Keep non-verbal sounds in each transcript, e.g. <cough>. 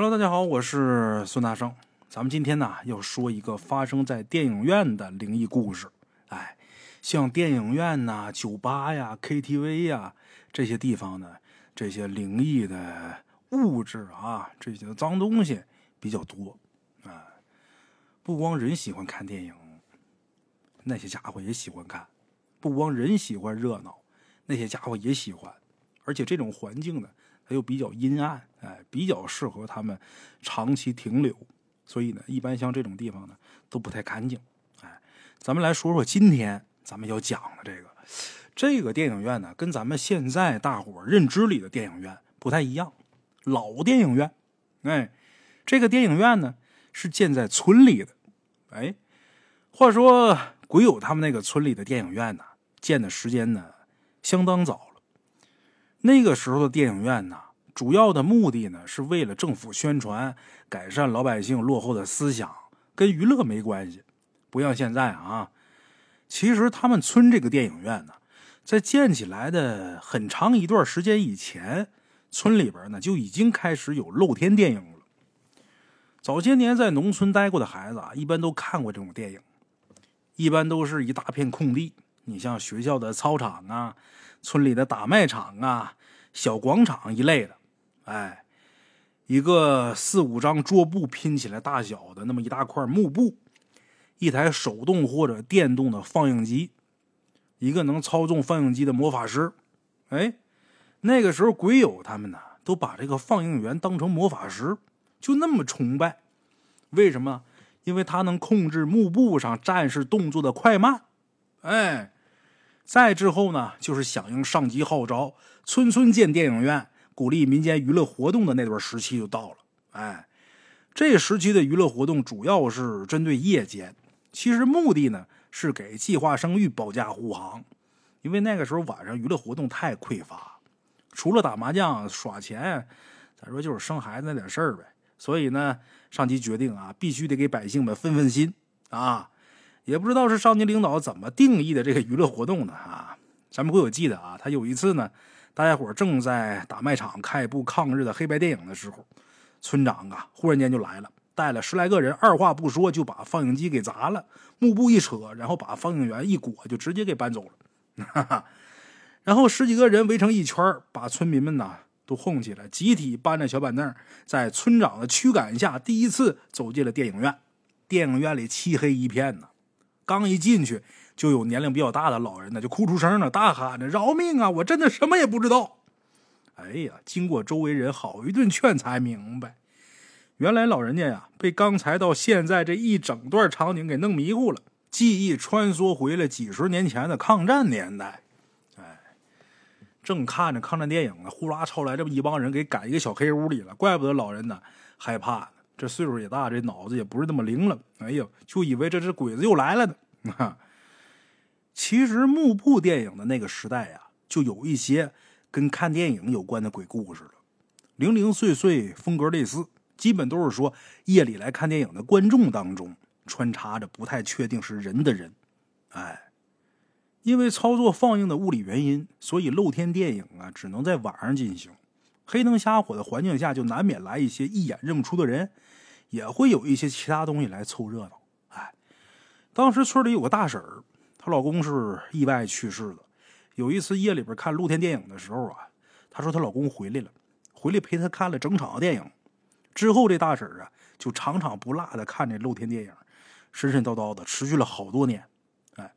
Hello，大家好，我是孙大圣。咱们今天呢要说一个发生在电影院的灵异故事。哎，像电影院呐、酒吧呀、KTV 呀这些地方呢，这些灵异的物质啊，这些脏东西比较多。啊，不光人喜欢看电影，那些家伙也喜欢看；不光人喜欢热闹，那些家伙也喜欢。而且这种环境呢，它又比较阴暗，哎，比较适合他们长期停留。所以呢，一般像这种地方呢，都不太干净。哎，咱们来说说今天咱们要讲的这个这个电影院呢，跟咱们现在大伙认知里的电影院不太一样。老电影院，哎，这个电影院呢是建在村里的。哎，话说鬼友他们那个村里的电影院呢，建的时间呢相当早了。那个时候的电影院呢，主要的目的呢是为了政府宣传、改善老百姓落后的思想，跟娱乐没关系。不像现在啊，其实他们村这个电影院呢，在建起来的很长一段时间以前，村里边呢就已经开始有露天电影了。早些年在农村待过的孩子啊，一般都看过这种电影，一般都是一大片空地，你像学校的操场啊。村里的打麦场啊，小广场一类的，哎，一个四五张桌布拼起来大小的那么一大块幕布，一台手动或者电动的放映机，一个能操纵放映机的魔法师，哎，那个时候鬼友他们呢都把这个放映员当成魔法师，就那么崇拜。为什么？因为他能控制幕布上战士动作的快慢，哎。再之后呢，就是响应上级号召，村村建电影院，鼓励民间娱乐活动的那段时期就到了。哎，这时期的娱乐活动主要是针对夜间，其实目的呢是给计划生育保驾护航。因为那个时候晚上娱乐活动太匮乏，除了打麻将耍钱，咱说就是生孩子那点事儿呗。所以呢，上级决定啊，必须得给百姓们分分心啊。也不知道是上级领导怎么定义的这个娱乐活动的啊？咱们会有记得啊？他有一次呢，大家伙正在打麦场看一部抗日的黑白电影的时候，村长啊忽然间就来了，带了十来个人，二话不说就把放映机给砸了，幕布一扯，然后把放映员一裹，就直接给搬走了。<laughs> 哈哈，然后十几个人围成一圈，把村民们呢都哄起来，集体搬着小板凳，在村长的驱赶下，第一次走进了电影院。电影院里漆黑一片呢。刚一进去，就有年龄比较大的老人呢，就哭出声了，大喊着：“饶命啊！我真的什么也不知道。”哎呀，经过周围人好一顿劝才明白，原来老人家呀，被刚才到现在这一整段场景给弄迷糊了，记忆穿梭回了几十年前的抗战年代。哎，正看着抗战电影呢，呼啦超来这么一帮人，给赶一个小黑屋里了。怪不得老人呢害怕。这岁数也大，这脑子也不是那么灵了。哎呀，就以为这只鬼子又来了呢。其实幕布电影的那个时代呀，就有一些跟看电影有关的鬼故事了，零零碎碎，风格类似，基本都是说夜里来看电影的观众当中穿插着不太确定是人的人。哎，因为操作放映的物理原因，所以露天电影啊只能在晚上进行。黑灯瞎火的环境下，就难免来一些一眼认不出的人，也会有一些其他东西来凑热闹。哎，当时村里有个大婶儿，她老公是意外去世的。有一次夜里边看露天电影的时候啊，她说她老公回来了，回来陪她看了整场电影。之后这大婶啊，就场场不落的看这露天电影，神神叨叨的，持续了好多年。哎，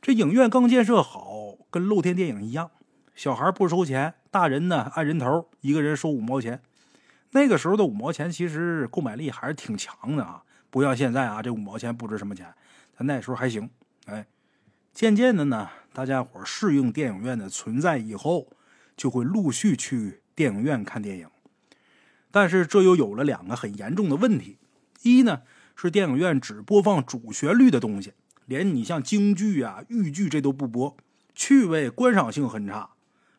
这影院刚建设好，跟露天电影一样。小孩不收钱，大人呢按人头，一个人收五毛钱。那个时候的五毛钱其实购买力还是挺强的啊，不像现在啊，这五毛钱不值什么钱。但那时候还行。哎，渐渐的呢，大家伙适应电影院的存在以后，就会陆续去电影院看电影。但是这又有了两个很严重的问题：一呢是电影院只播放主旋律的东西，连你像京剧啊、豫剧这都不播，趣味观赏性很差。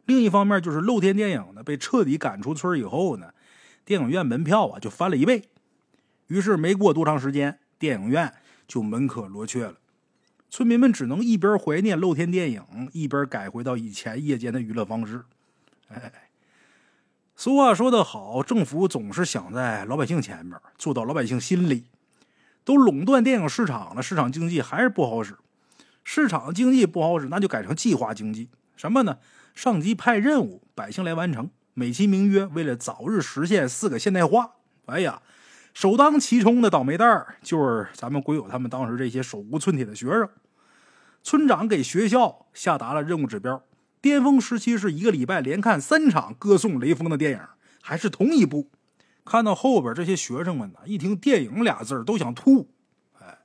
另一方面，就是露天电影呢被彻底赶出村以后呢，电影院门票啊就翻了一倍。于是没过多长时间，电影院就门可罗雀了。村民们只能一边怀念露天电影，一边改回到以前夜间的娱乐方式。哎，俗话说得好，政府总是想在老百姓前面，做到老百姓心里。都垄断电影市场了，市场经济还是不好使。市场经济不好使，那就改成计划经济。什么呢？上级派任务，百姓来完成，美其名曰为了早日实现四个现代化。哎呀，首当其冲的倒霉蛋儿就是咱们鬼友他们当时这些手无寸铁的学生。村长给学校下达了任务指标，巅峰时期是一个礼拜连看三场歌颂雷锋的电影，还是同一部。看到后边这些学生们呢，一听“电影”俩字都想吐。哎，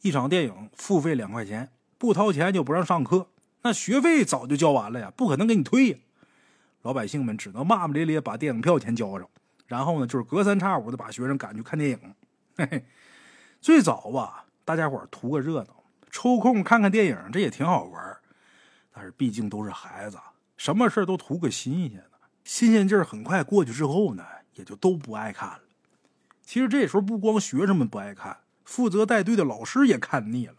一场电影付费两块钱，不掏钱就不让上课，那学费早就交完了呀，不可能给你退呀。老百姓们只能骂骂咧咧把电影票钱交上，然后呢，就是隔三差五的把学生赶去看电影。<laughs> 嘿嘿，最早吧，大家伙图个热闹。抽空看看电影，这也挺好玩但是毕竟都是孩子，什么事都图个新鲜的。新鲜劲儿很快过去之后呢，也就都不爱看了。其实这时候不光学生们不爱看，负责带队的老师也看腻了。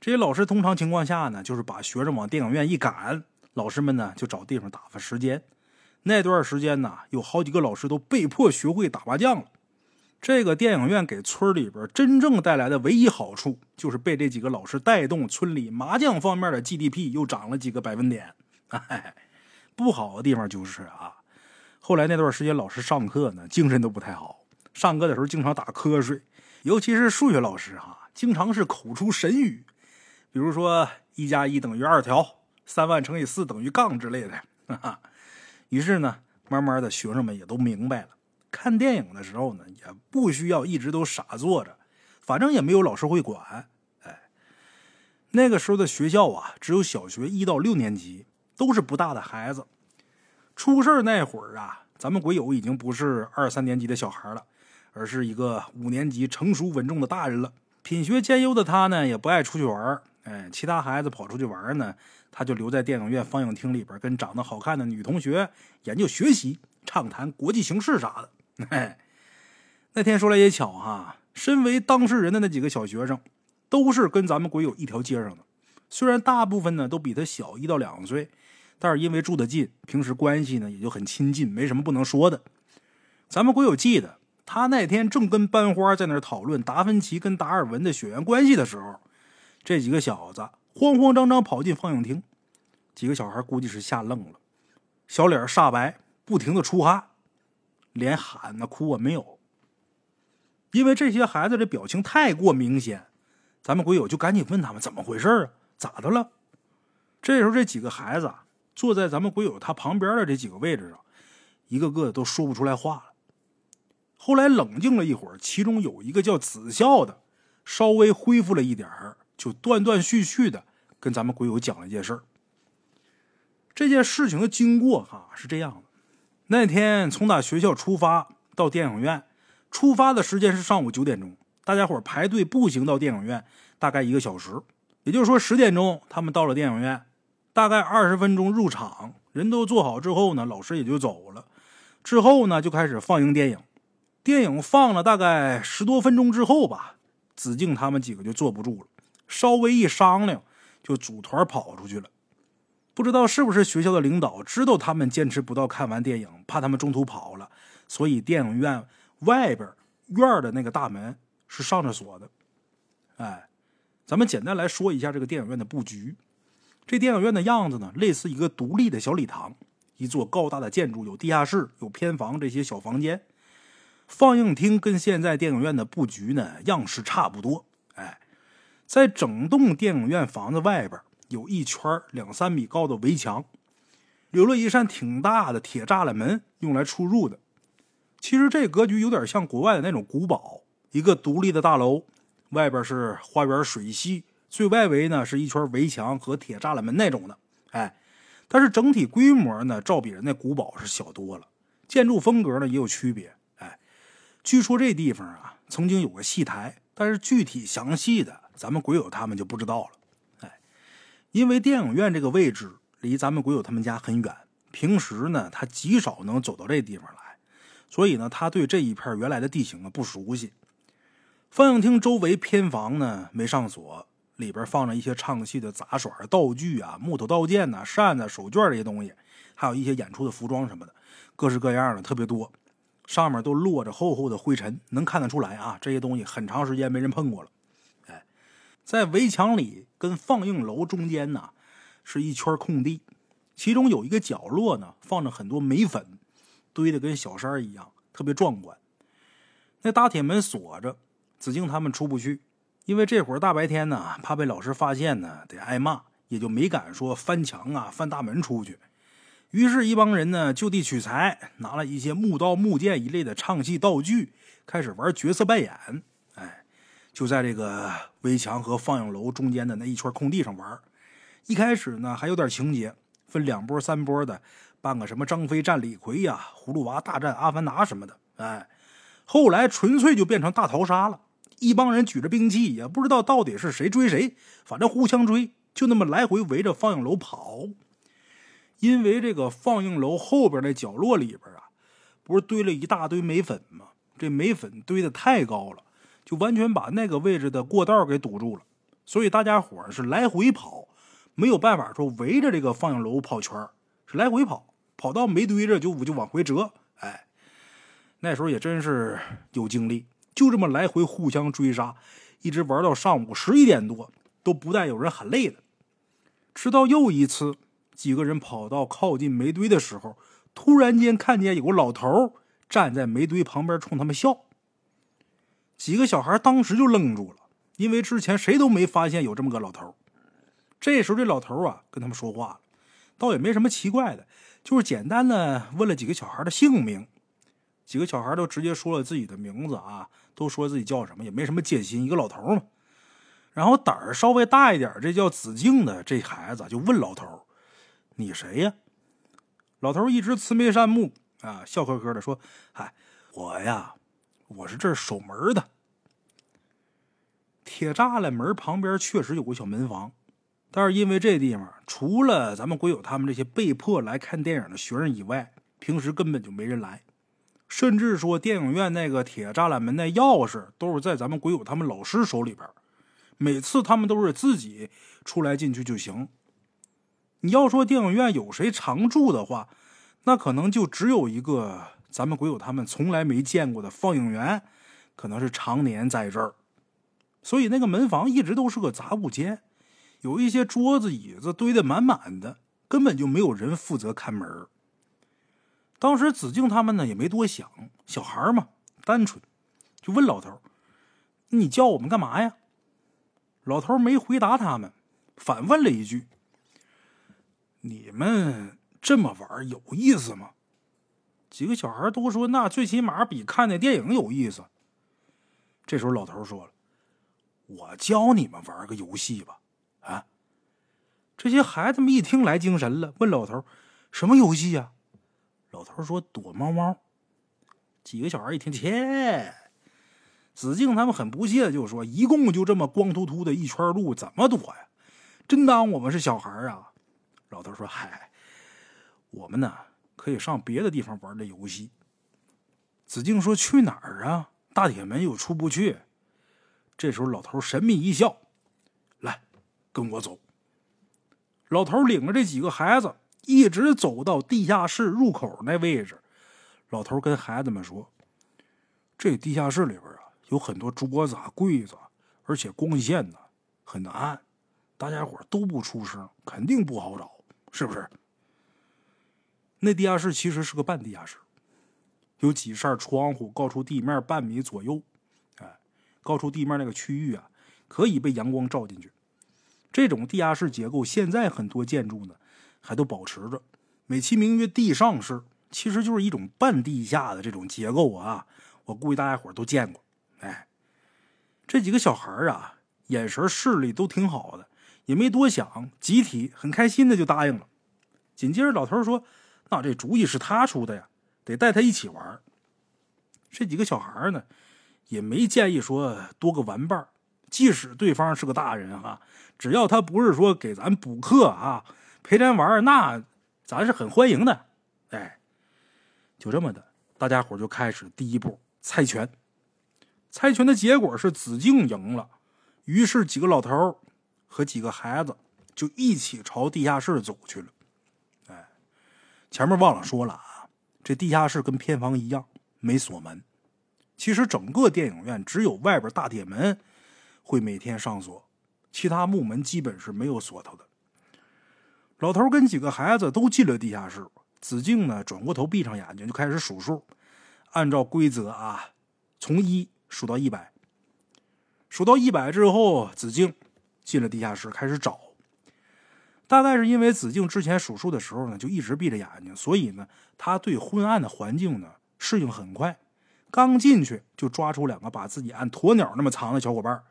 这些老师通常情况下呢，就是把学生往电影院一赶，老师们呢就找地方打发时间。那段时间呢，有好几个老师都被迫学会打麻将了。这个电影院给村里边真正带来的唯一好处，就是被这几个老师带动，村里麻将方面的 GDP 又涨了几个百分点。<laughs> 哎，不好的地方就是啊，后来那段时间老师上课呢，精神都不太好，上课的时候经常打瞌睡，尤其是数学老师哈，经常是口出神语，比如说一加一等于二条，三万乘以四等于杠之类的。哈哈于是呢，慢慢的学生们也都明白了。看电影的时候呢，也不需要一直都傻坐着，反正也没有老师会管。哎，那个时候的学校啊，只有小学一到六年级，都是不大的孩子。出事那会儿啊，咱们鬼友已经不是二三年级的小孩了，而是一个五年级成熟稳重的大人了。品学兼优的他呢，也不爱出去玩哎，其他孩子跑出去玩呢，他就留在电影院放映厅里边，跟长得好看的女同学研究学习，畅谈国际形势啥的。哎，<laughs> 那天说来也巧哈，身为当事人的那几个小学生，都是跟咱们鬼友一条街上的。虽然大部分呢都比他小一到两岁，但是因为住得近，平时关系呢也就很亲近，没什么不能说的。咱们鬼友记得，他那天正跟班花在那讨论达芬奇跟达尔文的血缘关系的时候，这几个小子慌慌张张跑进放映厅，几个小孩估计是吓愣了，小脸煞白，不停的出汗。连喊呢哭啊没有，因为这些孩子的表情太过明显，咱们鬼友就赶紧问他们怎么回事啊？咋的了？这时候这几个孩子啊坐在咱们鬼友他旁边的这几个位置上，一个个的都说不出来话了。后来冷静了一会儿，其中有一个叫子孝的，稍微恢复了一点儿，就断断续续的跟咱们鬼友讲了一件事儿。这件事情的经过哈是这样的。那天从打学校出发到电影院，出发的时间是上午九点钟，大家伙排队步行到电影院，大概一个小时。也就是说，十点钟他们到了电影院，大概二十分钟入场，人都坐好之后呢，老师也就走了。之后呢，就开始放映电影。电影放了大概十多分钟之后吧，子敬他们几个就坐不住了，稍微一商量，就组团跑出去了。不知道是不是学校的领导知道他们坚持不到看完电影，怕他们中途跑了，所以电影院外边院的那个大门是上着锁的。哎，咱们简单来说一下这个电影院的布局。这电影院的样子呢，类似一个独立的小礼堂，一座高大的建筑，有地下室、有偏房这些小房间。放映厅跟现在电影院的布局呢样式差不多。在整栋电影院房子外边。有一圈两三米高的围墙，留了一扇挺大的铁栅栏门，用来出入的。其实这格局有点像国外的那种古堡，一个独立的大楼，外边是花园水系，最外围呢是一圈围墙和铁栅栏门那种的。哎，但是整体规模呢，照比人那古堡是小多了，建筑风格呢也有区别。哎，据说这地方啊曾经有个戏台，但是具体详细的，咱们鬼友他们就不知道了。哎因为电影院这个位置离咱们鬼友他们家很远，平时呢他极少能走到这地方来，所以呢他对这一片原来的地形啊不熟悉。放映厅周围偏房呢没上锁，里边放着一些唱戏的杂耍道具啊、木头刀剑呐、扇子、手绢这些东西，还有一些演出的服装什么的，各式各样的特别多，上面都落着厚厚的灰尘，能看得出来啊，这些东西很长时间没人碰过了。在围墙里跟放映楼中间呢，是一圈空地，其中有一个角落呢，放着很多煤粉，堆得跟小山一样，特别壮观。那大铁门锁着，子敬他们出不去，因为这会儿大白天呢，怕被老师发现呢，得挨骂，也就没敢说翻墙啊、翻大门出去。于是，一帮人呢就地取材，拿了一些木刀、木剑一类的唱戏道具，开始玩角色扮演。就在这个围墙和放映楼中间的那一圈空地上玩。一开始呢，还有点情节，分两波、三波的，扮个什么张飞战李逵呀、葫芦娃大战阿凡达什么的。哎。后来纯粹就变成大逃杀了，一帮人举着兵器，也不知道到底是谁追谁，反正互相追，就那么来回围着放映楼跑。因为这个放映楼后边那角落里边啊，不是堆了一大堆煤粉吗？这煤粉堆的太高了，就完全把那个位置的过道给堵住了，所以大家伙是来回跑，没有办法说围着这个放映楼跑圈是来回跑，跑到煤堆这就我就往回折，哎。那时候也真是有精力，就这么来回互相追杀，一直玩到上午十一点多，都不带有人喊累的。直到又一次，几个人跑到靠近煤堆的时候，突然间看见有个老头站在煤堆旁边冲他们笑。几个小孩当时就愣住了，因为之前谁都没发现有这么个老头。这时候这老头啊跟他们说话了，倒也没什么奇怪的，就是简单的问了几个小孩的姓名。几个小孩都直接说了自己的名字啊，都说自己叫什么，也没什么戒心。一个老头嘛，然后胆儿稍微大一点，这叫子敬的这孩子就问老头：“你谁呀？”老头一直慈眉善目啊，笑呵呵的说：“嗨，我呀，我是这儿守门的。铁栅栏门旁边确实有个小门房，但是因为这地方除了咱们鬼友他们这些被迫来看电影的学生以外，平时根本就没人来。”甚至说，电影院那个铁栅栏门那钥匙都是在咱们鬼友他们老师手里边，每次他们都是自己出来进去就行。你要说电影院有谁常住的话，那可能就只有一个咱们鬼友他们从来没见过的放映员，可能是常年在这儿。所以那个门房一直都是个杂物间，有一些桌子椅子堆得满满的，根本就没有人负责看门。当时子敬他们呢也没多想，小孩嘛单纯，就问老头：“你叫我们干嘛呀？”老头没回答他们，反问了一句：“你们这么玩有意思吗？”几个小孩都说：“那最起码比看那电影有意思。”这时候老头说了：“我教你们玩个游戏吧。”啊！这些孩子们一听来精神了，问老头：“什么游戏呀？”老头说：“躲猫猫。”几个小孩一听，切！子敬他们很不屑，就说：“一共就这么光秃秃的一圈路，怎么躲呀？真当我们是小孩啊？”老头说：“嗨，我们呢可以上别的地方玩这游戏。”子敬说：“去哪儿啊？大铁门又出不去。”这时候，老头神秘一笑：“来，跟我走。”老头领着这几个孩子。一直走到地下室入口那位置，老头跟孩子们说：“这地下室里边啊，有很多桌子啊、柜子，而且光线呢很暗，大家伙都不出声，肯定不好找，是不是？”那地下室其实是个半地下室，有几扇窗户高出地面半米左右，高出地面那个区域啊，可以被阳光照进去。这种地下室结构，现在很多建筑呢。还都保持着，美其名曰地上室，其实就是一种半地下的这种结构啊。我估计大家伙都见过。哎，这几个小孩啊，眼神视力都挺好的，也没多想，集体很开心的就答应了。紧接着老头说：“那这主意是他出的呀，得带他一起玩。”这几个小孩呢，也没建议说多个玩伴即使对方是个大人啊，只要他不是说给咱补课啊。陪咱玩那咱是很欢迎的。哎，就这么的，大家伙就开始第一步猜拳。猜拳的结果是子敬赢了，于是几个老头和几个孩子就一起朝地下室走去了。哎，前面忘了说了啊，这地下室跟偏房一样没锁门。其实整个电影院只有外边大铁门会每天上锁，其他木门基本是没有锁头的。老头跟几个孩子都进了地下室，子敬呢转过头闭上眼睛就开始数数，按照规则啊，从一数到一百。数到一百之后，子敬进了地下室开始找。大概是因为子敬之前数数的时候呢就一直闭着眼睛，所以呢他对昏暗的环境呢适应很快。刚进去就抓出两个把自己按鸵鸟那么长的小伙伴，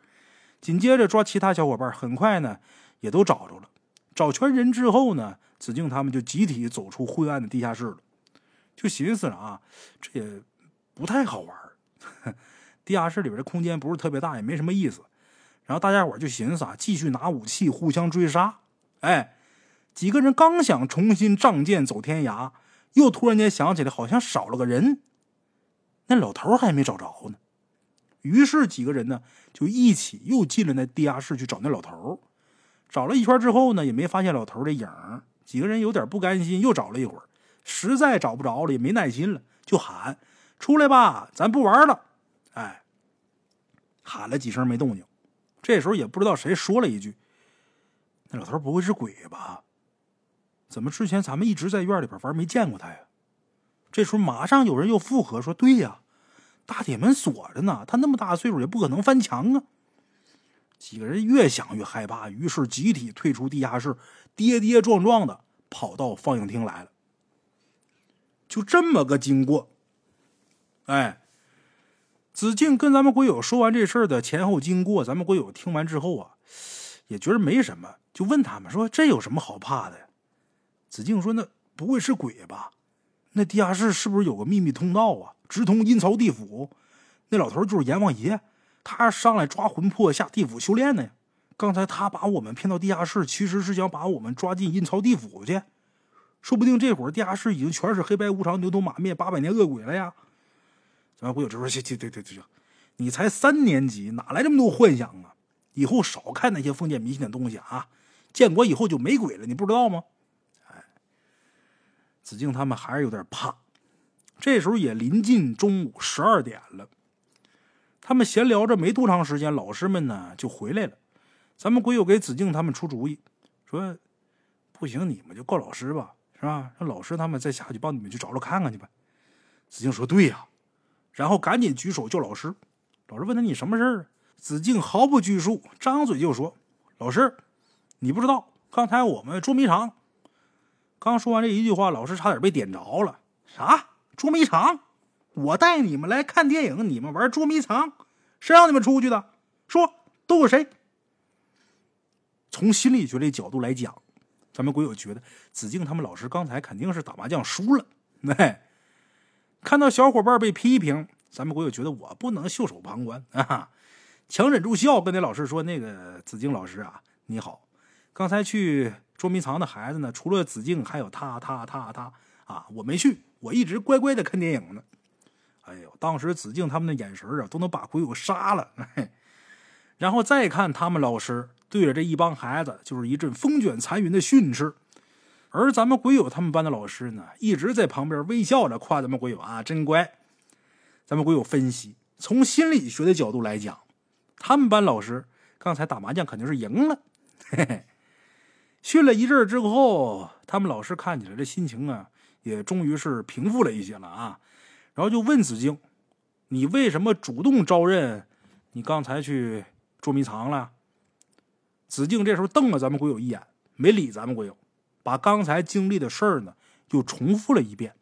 紧接着抓其他小伙伴，很快呢也都找着了。找全人之后呢，子敬他们就集体走出昏暗的地下室了。就寻思着啊，这也不太好玩 <laughs> 地下室里边的空间不是特别大，也没什么意思。然后大家伙就寻思啊，继续拿武器互相追杀。哎，几个人刚想重新仗剑走天涯，又突然间想起来，好像少了个人。那老头还没找着呢，于是几个人呢就一起又进了那地下室去找那老头。找了一圈之后呢，也没发现老头的影几个人有点不甘心，又找了一会儿，实在找不着了，也没耐心了，就喊：“出来吧，咱不玩了。”哎，喊了几声没动静。这时候也不知道谁说了一句：“那老头不会是鬼吧？怎么之前咱们一直在院里边玩，没见过他呀？”这时候马上有人又附和说：“对呀。”大铁门锁着呢，他那么大岁数也不可能翻墙啊！几个人越想越害怕，于是集体退出地下室，跌跌撞撞的跑到放映厅来了。就这么个经过。哎，子敬跟咱们鬼友说完这事儿的前后经过，咱们鬼友听完之后啊，也觉得没什么，就问他们说：“这有什么好怕的？”子敬说：“那不会是鬼吧？那地下室是不是有个秘密通道啊？”直通阴曹地府，那老头就是阎王爷，他上来抓魂魄下地府修炼的呀。刚才他把我们骗到地下室，其实是想把我们抓进阴曹地府去。说不定这会儿地下室已经全是黑白无常、牛头马面、八百年恶鬼了呀。咱们不有这说，行行对对对，你才三年级，哪来这么多幻想啊？以后少看那些封建迷信的东西啊！建国以后就没鬼了，你不知道吗？子敬他们还是有点怕。这时候也临近中午十二点了，他们闲聊着没多长时间，老师们呢就回来了。咱们鬼友给子敬他们出主意，说：“不行，你们就告老师吧，是吧？让老师他们再下去帮你们去找找看看去吧。”子敬说：“对呀。”然后赶紧举手叫老师。老师问他：“你什么事儿？”子敬毫不拘束，张嘴就说：“老师，你不知道，刚才我们捉迷藏。”刚说完这一句话，老师差点被点着了。啥？捉迷藏，我带你们来看电影，你们玩捉迷藏，谁让你们出去的？说都有谁？从心理学的角度来讲，咱们鬼友觉得子敬他们老师刚才肯定是打麻将输了。哎，看到小伙伴被批评，咱们鬼友觉得我不能袖手旁观啊，强忍住笑跟那老师说：“那个子敬老师啊，你好，刚才去捉迷藏的孩子呢，除了子敬，还有他他他他啊，我没去。”我一直乖乖的看电影呢，哎呦，当时子敬他们的眼神啊，都能把鬼友杀了。<laughs> 然后再看他们老师对着这一帮孩子，就是一阵风卷残云的训斥。而咱们鬼友他们班的老师呢，一直在旁边微笑着夸咱们鬼友啊，真乖。咱们鬼友分析，从心理学的角度来讲，他们班老师刚才打麻将肯定是赢了。嘿 <laughs> 嘿，训了一阵之后，他们老师看起来这心情啊。也终于是平复了一些了啊，然后就问子敬：“你为什么主动招认？你刚才去捉迷藏了？”子敬这时候瞪了咱们鬼友一眼，没理咱们鬼友，把刚才经历的事儿呢又重复了一遍。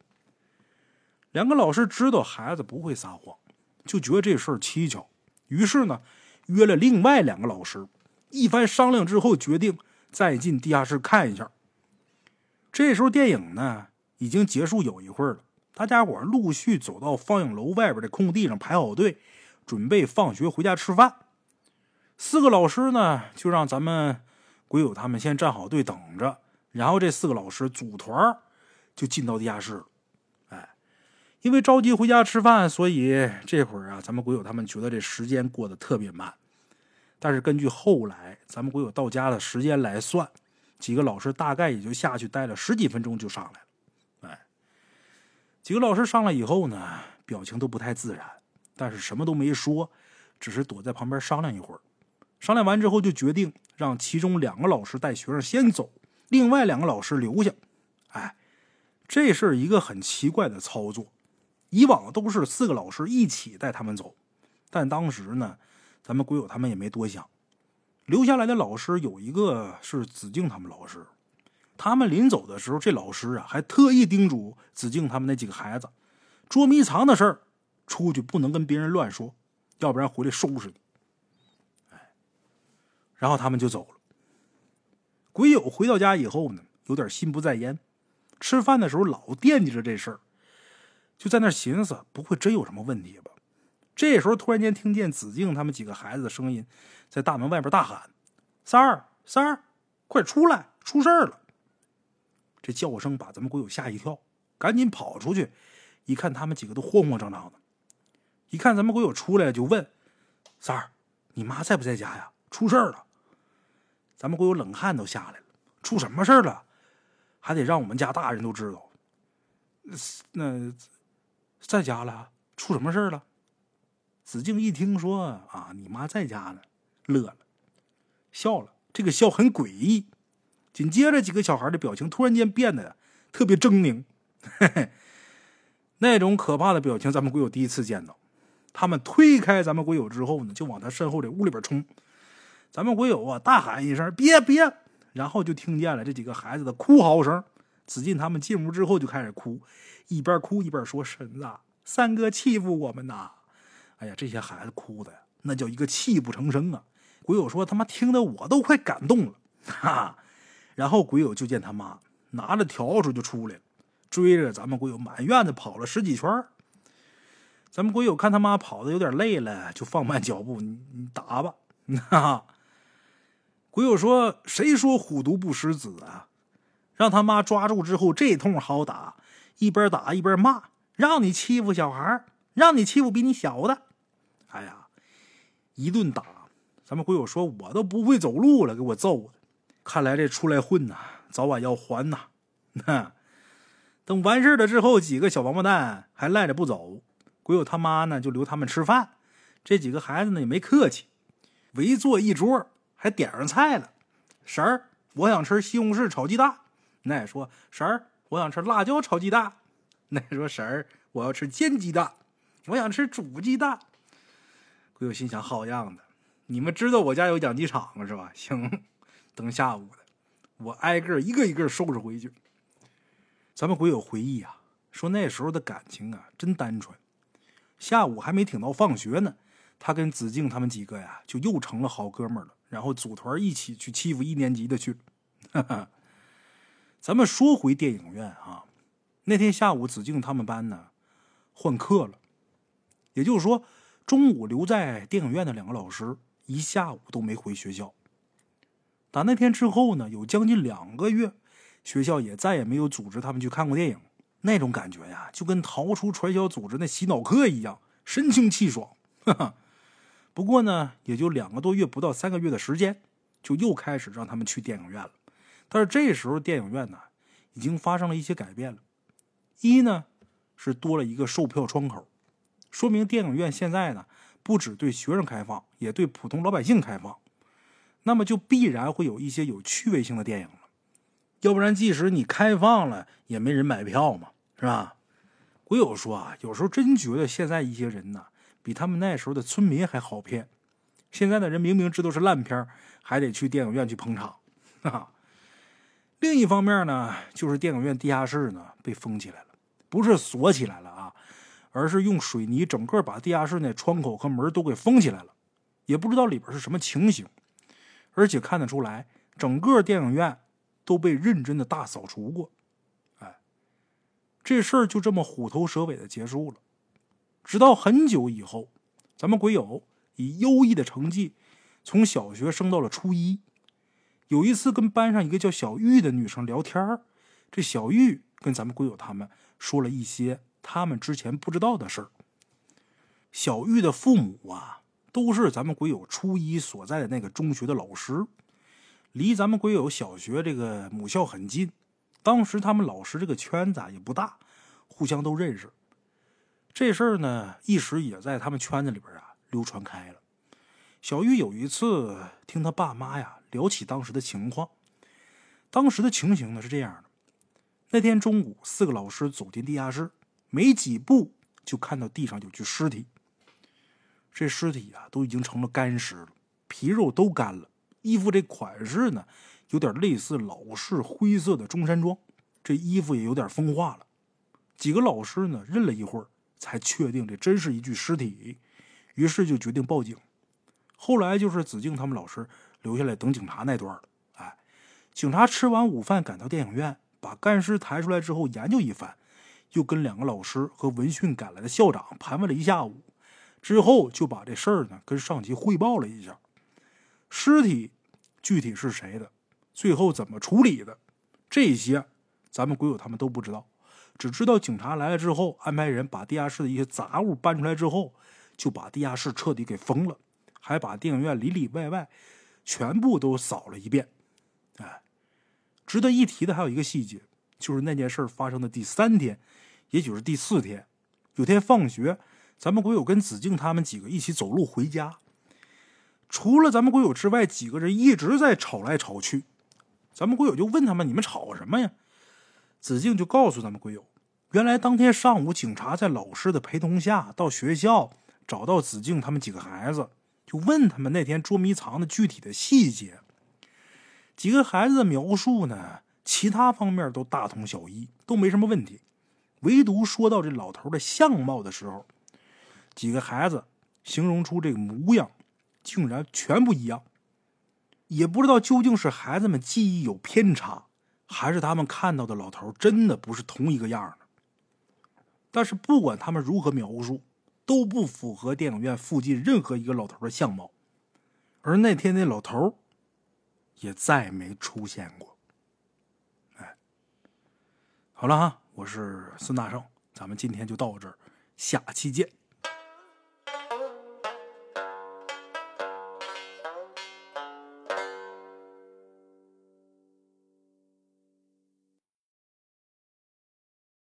两个老师知道孩子不会撒谎，就觉得这事儿蹊跷，于是呢约了另外两个老师，一番商量之后，决定再进地下室看一下。这时候电影呢。已经结束有一会儿了，大家伙陆续走到放映楼外边的空地上排好队，准备放学回家吃饭。四个老师呢，就让咱们鬼友他们先站好队等着，然后这四个老师组团就进到地下室了。哎，因为着急回家吃饭，所以这会儿啊，咱们鬼友他们觉得这时间过得特别慢。但是根据后来咱们鬼友到家的时间来算，几个老师大概也就下去待了十几分钟就上来了。哎，几个老师上来以后呢，表情都不太自然，但是什么都没说，只是躲在旁边商量一会儿。商量完之后，就决定让其中两个老师带学生先走，另外两个老师留下。哎，这是一个很奇怪的操作。以往都是四个老师一起带他们走，但当时呢，咱们鬼友他们也没多想。留下来的老师有一个是子敬他们老师，他们临走的时候，这老师啊还特意叮嘱子敬他们那几个孩子，捉迷藏的事儿，出去不能跟别人乱说，要不然回来收拾你。哎，然后他们就走了。鬼友回到家以后呢，有点心不在焉，吃饭的时候老惦记着这事儿。就在那寻思，不会真有什么问题吧？这时候突然间听见子敬他们几个孩子的声音，在大门外边大喊：“三儿，三儿，快出来，出事儿了！”这叫声把咱们鬼友吓一跳，赶紧跑出去，一看他们几个都慌慌张张的。一看咱们鬼友出来，就问：“三儿，你妈在不在家呀？出事儿了！”咱们鬼友冷汗都下来了，出什么事儿了？还得让我们家大人都知道。那。在家了，出什么事了？子敬一听说啊，你妈在家呢，乐了，笑了。这个笑很诡异。紧接着，几个小孩的表情突然间变得特别狰狞，嘿嘿，那种可怕的表情，咱们鬼友第一次见到。他们推开咱们鬼友之后呢，就往他身后的屋里边冲。咱们鬼友啊，大喊一声：“别别！”然后就听见了这几个孩子的哭嚎声。子敬他们进屋之后就开始哭。一边哭一边说：“婶子，三哥欺负我们呐！哎呀，这些孩子哭的呀那叫一个泣不成声啊！鬼友说：“他妈听得我都快感动了。”哈，然后鬼友就见他妈拿着笤帚就出来了，追着咱们鬼友满院子跑了十几圈。咱们鬼友看他妈跑的有点累了，就放慢脚步：“你你打吧。”哈，鬼友说：“谁说虎毒不食子啊？让他妈抓住之后，这通好打。”一边打一边骂，让你欺负小孩让你欺负比你小的。哎呀，一顿打，咱们鬼友说，我都不会走路了，给我揍的。看来这出来混呐，早晚要还呐。等完事了之后，几个小王八蛋还赖着不走。鬼友他妈呢，就留他们吃饭。这几个孩子呢，也没客气，围坐一桌，还点上菜了。婶儿，我想吃西红柿炒鸡蛋。那说婶儿。我想吃辣椒炒鸡蛋，那说婶儿，我要吃煎鸡蛋，我想吃煮鸡蛋。鬼友心想：好样的，你们知道我家有养鸡场是吧？行，等下午的，我挨个一个一个收拾回去。咱们鬼友回忆啊，说那时候的感情啊，真单纯。下午还没挺到放学呢，他跟子敬他们几个呀，就又成了好哥们了，然后组团一起去欺负一年级的去。哈哈。咱们说回电影院啊，那天下午子敬他们班呢换课了，也就是说，中午留在电影院的两个老师一下午都没回学校。打那天之后呢，有将近两个月，学校也再也没有组织他们去看过电影。那种感觉呀，就跟逃出传销组织那洗脑课一样，神清气爽。哈哈。不过呢，也就两个多月，不到三个月的时间，就又开始让他们去电影院了。但是这时候电影院呢，已经发生了一些改变了。一呢是多了一个售票窗口，说明电影院现在呢不只对学生开放，也对普通老百姓开放。那么就必然会有一些有趣味性的电影了。要不然即使你开放了，也没人买票嘛，是吧？鬼友说啊，有时候真觉得现在一些人呢，比他们那时候的村民还好骗。现在的人明明知道是烂片，还得去电影院去捧场，哈。另一方面呢，就是电影院地下室呢被封起来了，不是锁起来了，而是用水泥整个把地下室那窗口和门都给封起来了，也不知道里边是什么情形，而且看得出来，整个电影院都被认真的大扫除过，哎，这事儿就这么虎头蛇尾的结束了。直到很久以后，咱们鬼友以优异的成绩从小学升到了初一。有一次跟班上一个叫小玉的女生聊天这小玉跟咱们鬼友他们说了一些他们之前不知道的事儿。小玉的父母啊，都是咱们鬼友初一所在的那个中学的老师，离咱们鬼友小学这个母校很近。当时他们老师这个圈子啊也不大，互相都认识。这事儿呢，一时也在他们圈子里边啊流传开了。小玉有一次听他爸妈呀聊起当时的情况，当时的情形呢是这样的：那天中午，四个老师走进地下室，没几步就看到地上有具尸体。这尸体啊都已经成了干尸了，皮肉都干了，衣服这款式呢有点类似老式灰色的中山装，这衣服也有点风化了。几个老师呢认了一会儿，才确定这真是一具尸体，于是就决定报警。后来就是子敬他们老师留下来等警察那段了。哎，警察吃完午饭赶到电影院，把干尸抬出来之后研究一番，又跟两个老师和闻讯赶来的校长盘问了一下午，之后就把这事儿呢跟上级汇报了一下。尸体具体是谁的，最后怎么处理的，这些咱们鬼友他们都不知道，只知道警察来了之后，安排人把地下室的一些杂物搬出来之后，就把地下室彻底给封了。还把电影院里里外外全部都扫了一遍，哎，值得一提的还有一个细节，就是那件事发生的第三天，也就是第四天，有天放学，咱们鬼友跟子敬他们几个一起走路回家，除了咱们鬼友之外，几个人一直在吵来吵去，咱们鬼友就问他们：“你们吵什么呀？”子敬就告诉咱们鬼友，原来当天上午，警察在老师的陪同下到学校找到子敬他们几个孩子。就问他们那天捉迷藏的具体的细节，几个孩子的描述呢，其他方面都大同小异，都没什么问题，唯独说到这老头的相貌的时候，几个孩子形容出这个模样，竟然全不一样。也不知道究竟是孩子们记忆有偏差，还是他们看到的老头真的不是同一个样的。但是不管他们如何描述。都不符合电影院附近任何一个老头的相貌，而那天那老头也再没出现过。哎，好了哈，我是孙大圣，咱们今天就到这儿，下期见。